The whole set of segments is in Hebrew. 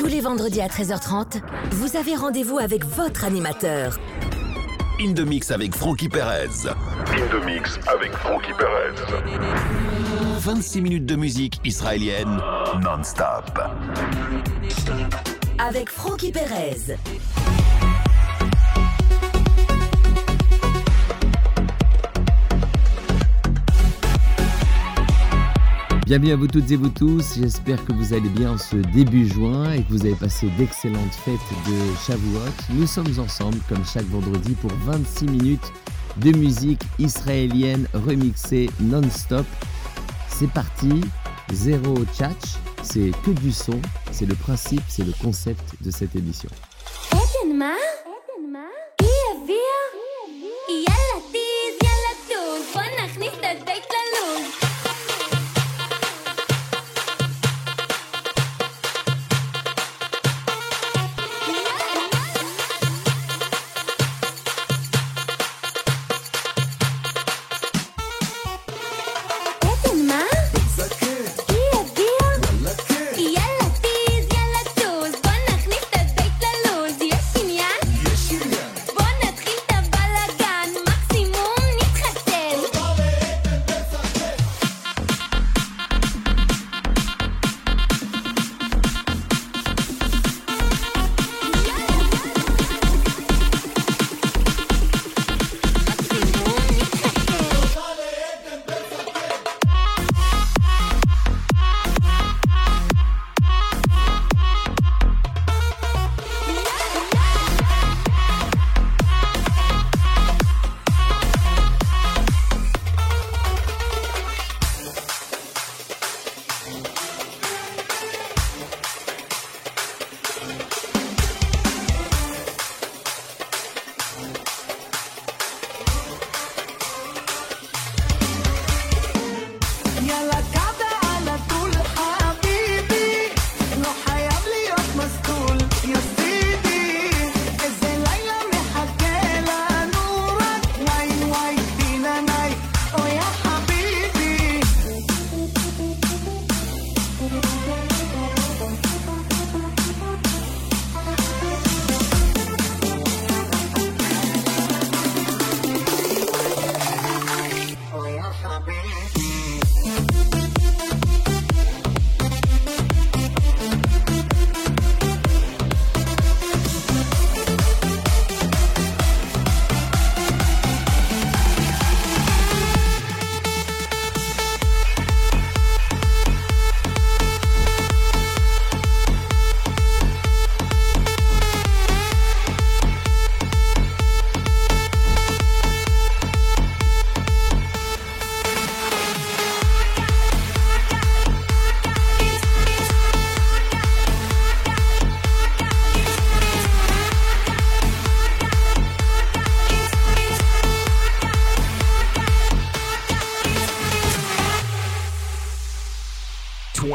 Tous les vendredis à 13h30, vous avez rendez-vous avec votre animateur. In the Mix avec Frankie Perez. In the Mix avec Frankie Perez. 26 minutes de musique israélienne non-stop. Avec Frankie Perez. Bienvenue à vous toutes et vous tous, j'espère que vous allez bien ce début juin et que vous avez passé d'excellentes fêtes de Shavuot. Nous sommes ensemble comme chaque vendredi pour 26 minutes de musique israélienne remixée non-stop. C'est parti, zéro tchatch, c'est que du son, c'est le principe, c'est le concept de cette émission.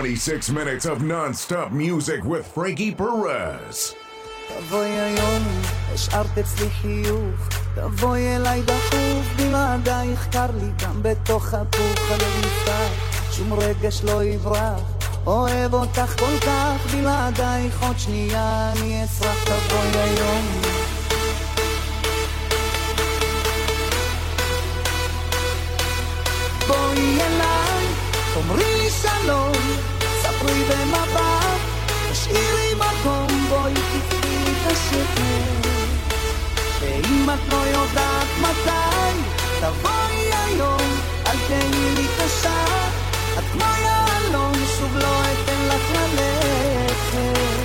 Six minutes of non-stop music with Frankie Perez. תבואי היום, השארת אצלי חיוך, תבואי אליי דחוף, בלעדייך קר לי גם בתוך הפוך הלב נפתח, שום רגש לא יברח, אוהב אותך כל כך, בלעדייך עוד שנייה אני אצרח, תבואי היום. בואי אליי, תאמרי לי שלום ספרי במבט, תשאירי מקום, בואי תקחי את השקט. ואם את לא יודעת מתי, תבואי היום, אל תהיי לי קשה. את כמו יהלום, שוב לא אתן לך ללכת.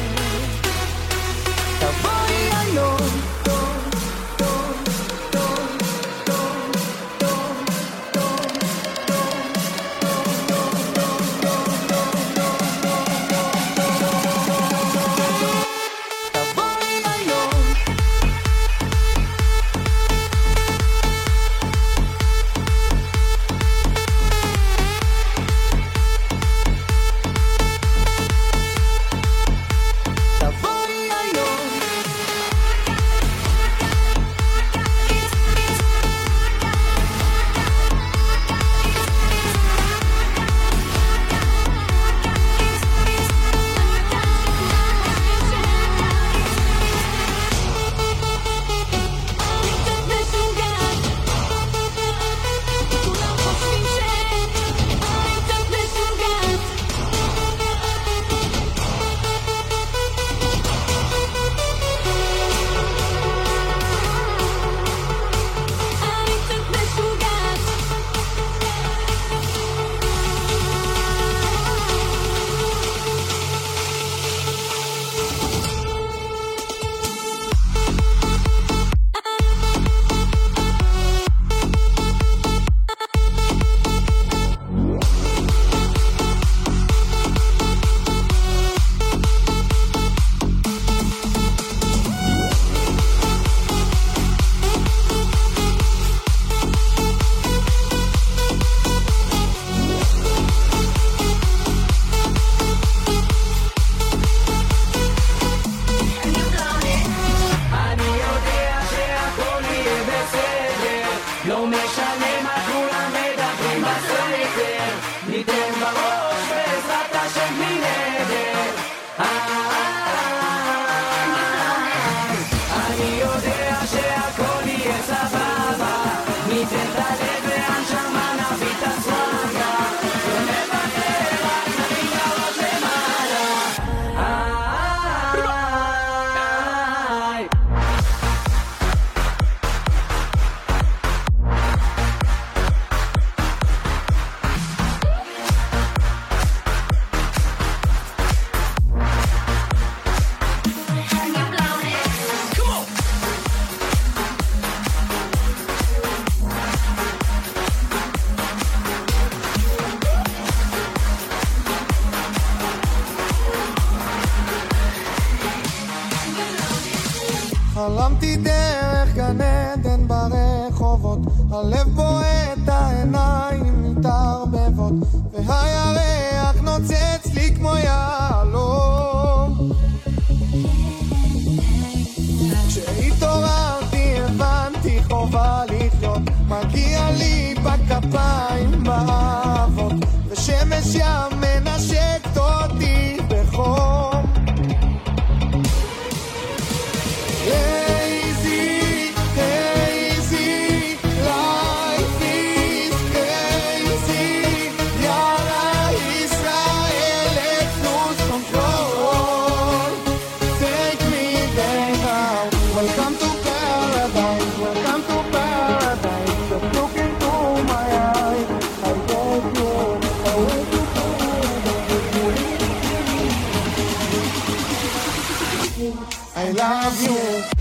love you.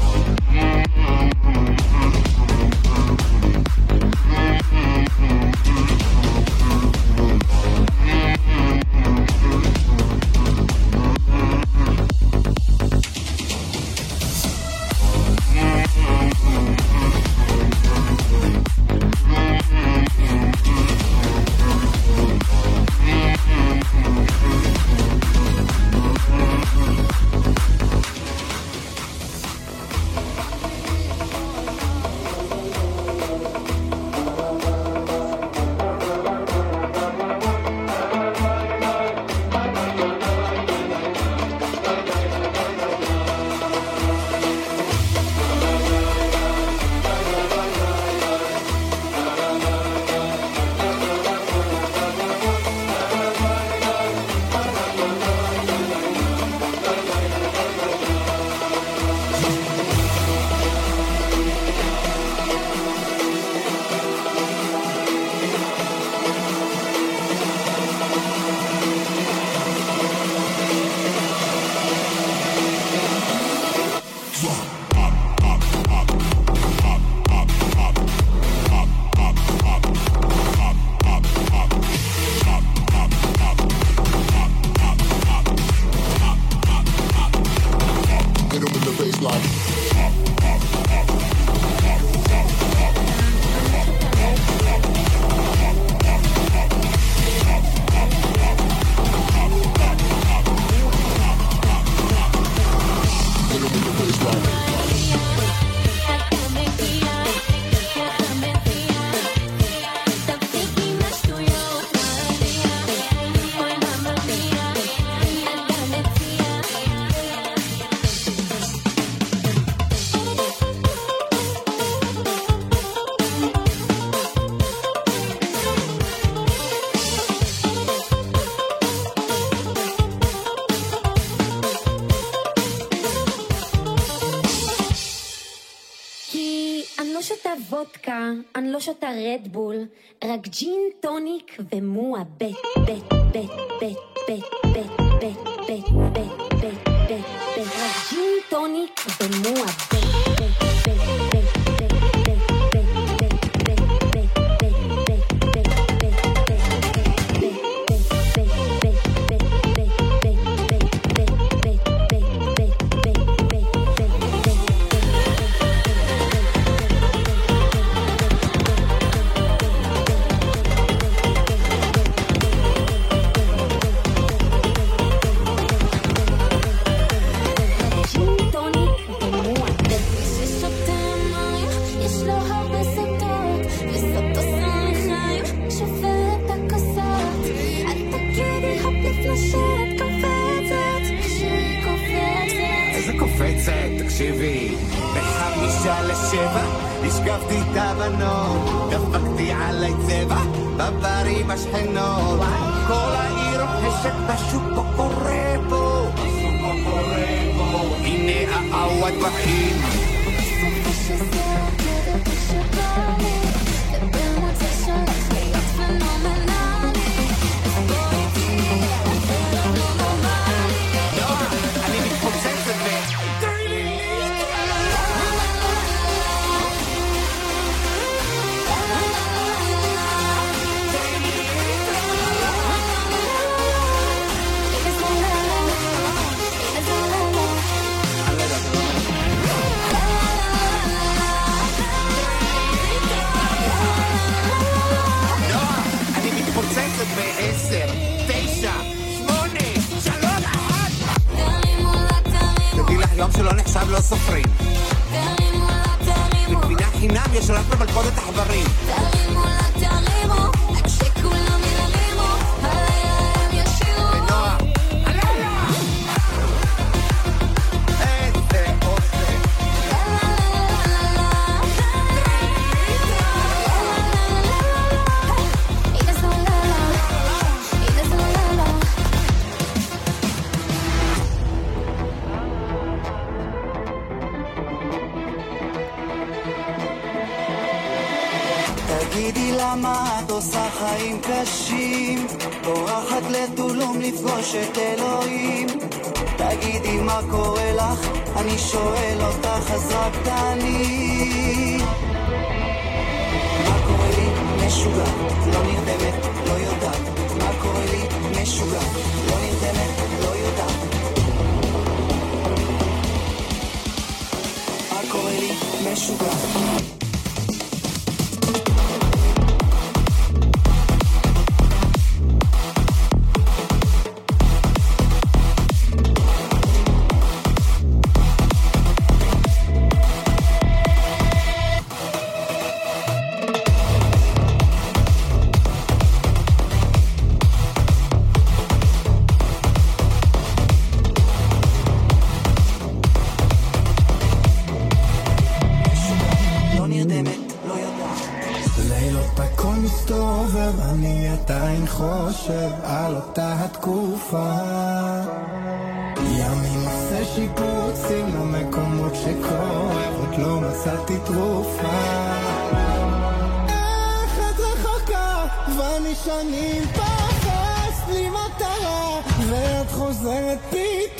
וודקה, אני לא שותה רדבול, רק ג'ין טוניק ומועה בית, בית, בית, בית, בית, בית, בית, בית, בית, בית, בית, בית, בית, בית, בית, בית, בית. Thank you. מקום שלא נחשב לא סופרים. תרימו לה תרימו. בגבינה חינם יש רק במלכודת עכברים. תרימו לה תרימו. למה את עושה חיים קשים? בורחת לטולום לפגוש את אלוהים. תגידי מה קורה לך, אני שואל אותך אז רק תעני מה קורה לי? משוגע, לא נרדמת, לא יודעת. מה קורה לי? משוגע, לא נרדמת, לא יודעת. מה קורה לי? משוגע חושב על אותה התקופה. ימים עושה שיפוצים למקומות שכואב, עוד לא מצאתי תרופה. איך את רחוקה, ואני שנים פחס בלי מטרה, ואת חוזרת פתאום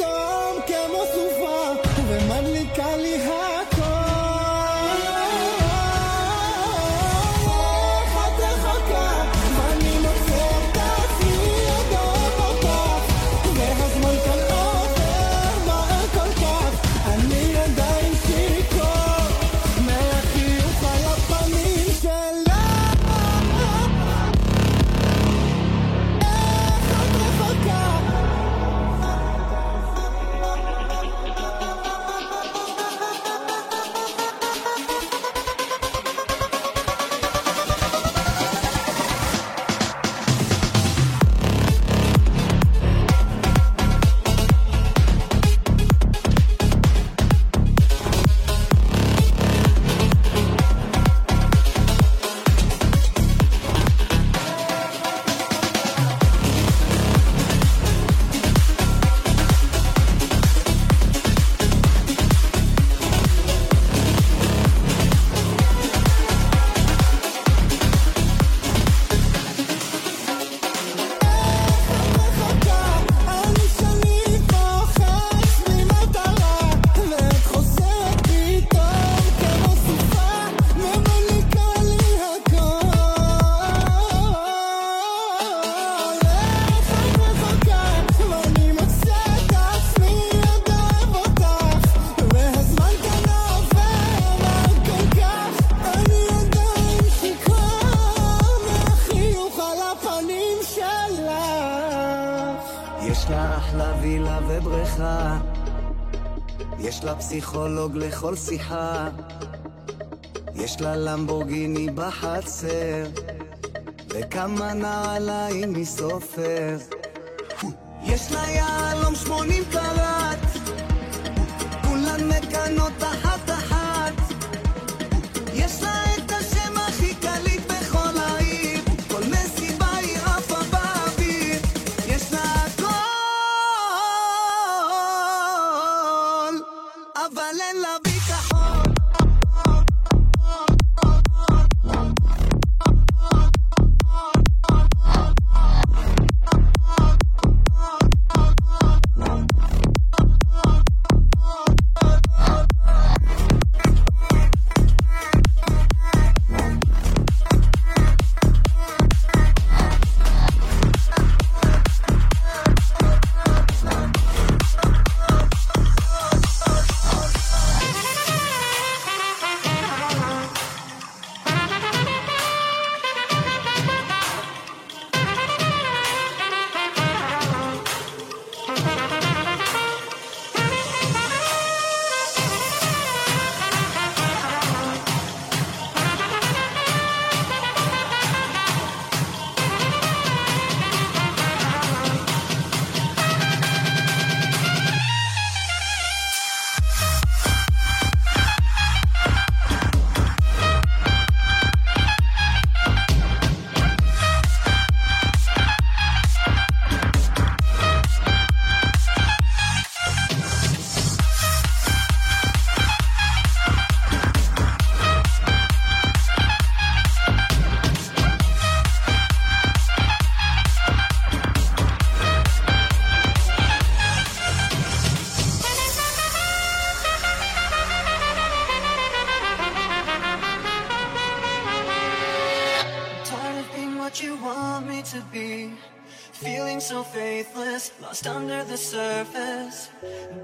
יש לה אחלה וילה ובריכה. יש לה פסיכולוג לכל שיחה. יש לה למבורגיני בחצר. וכמה נעליים מסופר. יש לה יהלום שמונים קראט כולן מקנות אחת Feeling so faithless, lost under the surface.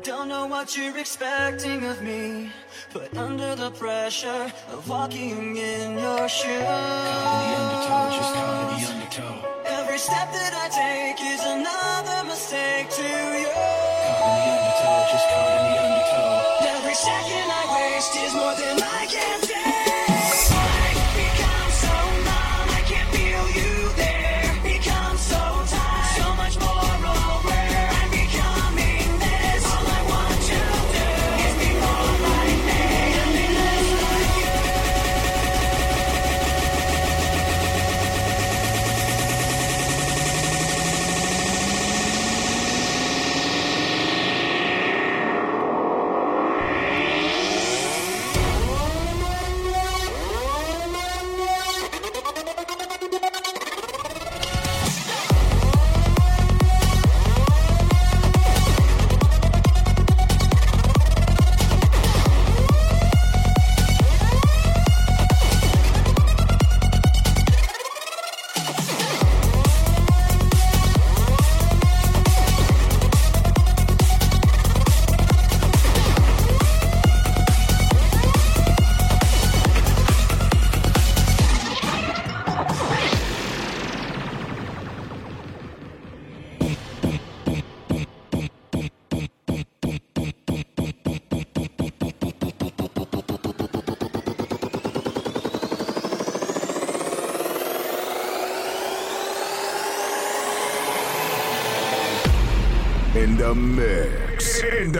Don't know what you're expecting of me, but under the pressure of walking in your shoes. Call the undertow, just call the undertow Every step that I take is another mistake to you. Call the undertow, just call the undertow Every second I waste is more than I can take.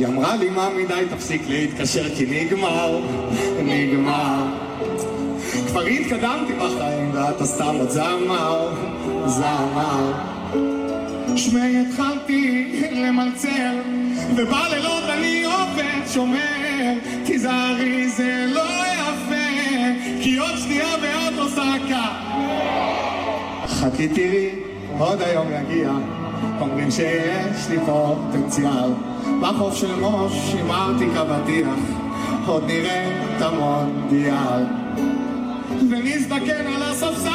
היא אמרה לי, מה מדי, תפסיק להתקשר כי נגמר, נגמר. כבר התקדמתי בחיים ואתה סתם עוד זמר, זמר. שמי התחלתי למלצר, ובלילות אני עובד שומר, תיזהרי זה לא יפה, כי עוד שנייה ועוד לא סקה. חכי תראי, עוד היום יגיע, אומרים שיש לי פוטנציאל. בחוף של מוש הימרתי כבטיח, עוד נראה את המונדיאל. ונזדקן על הספסל.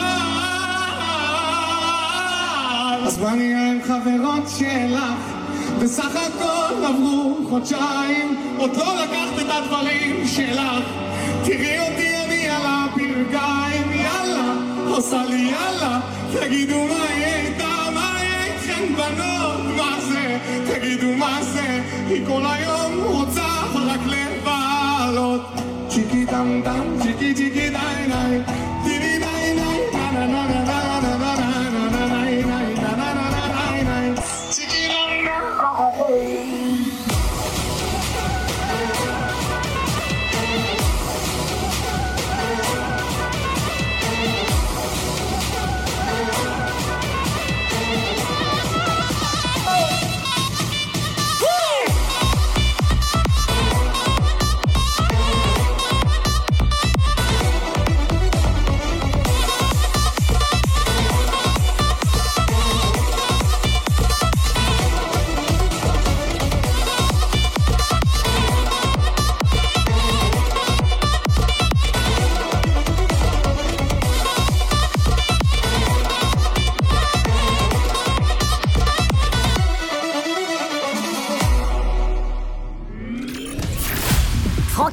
אז בוא נהיה עם חברות שלך, בסך הכל עברו חודשיים, עוד לא לקחת את הדברים שלך. תראי אותי אני על הברכיים, יאללה, עושה לי יאללה, תגידו מה יהיה איתה, מה איתכן בנות, מה זה, תגידו מה זה, היא כל היום רוצה רק לבעלות. צ'יקי טם טם, צ'יקי צ'יקי די די,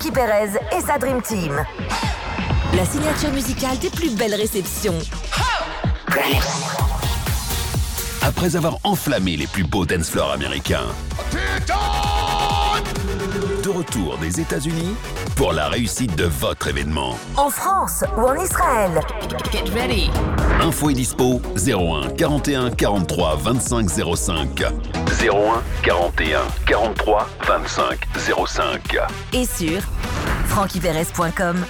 Frankie Perez et sa Dream Team. La signature musicale des plus belles réceptions. Après avoir enflammé les plus beaux dance floors américains. Retour des États-Unis pour la réussite de votre événement. En France ou en Israël. Get ready. Info et dispo 01 41 43 25 05. 01 41 43 25 05. Et sur frankyperez.com.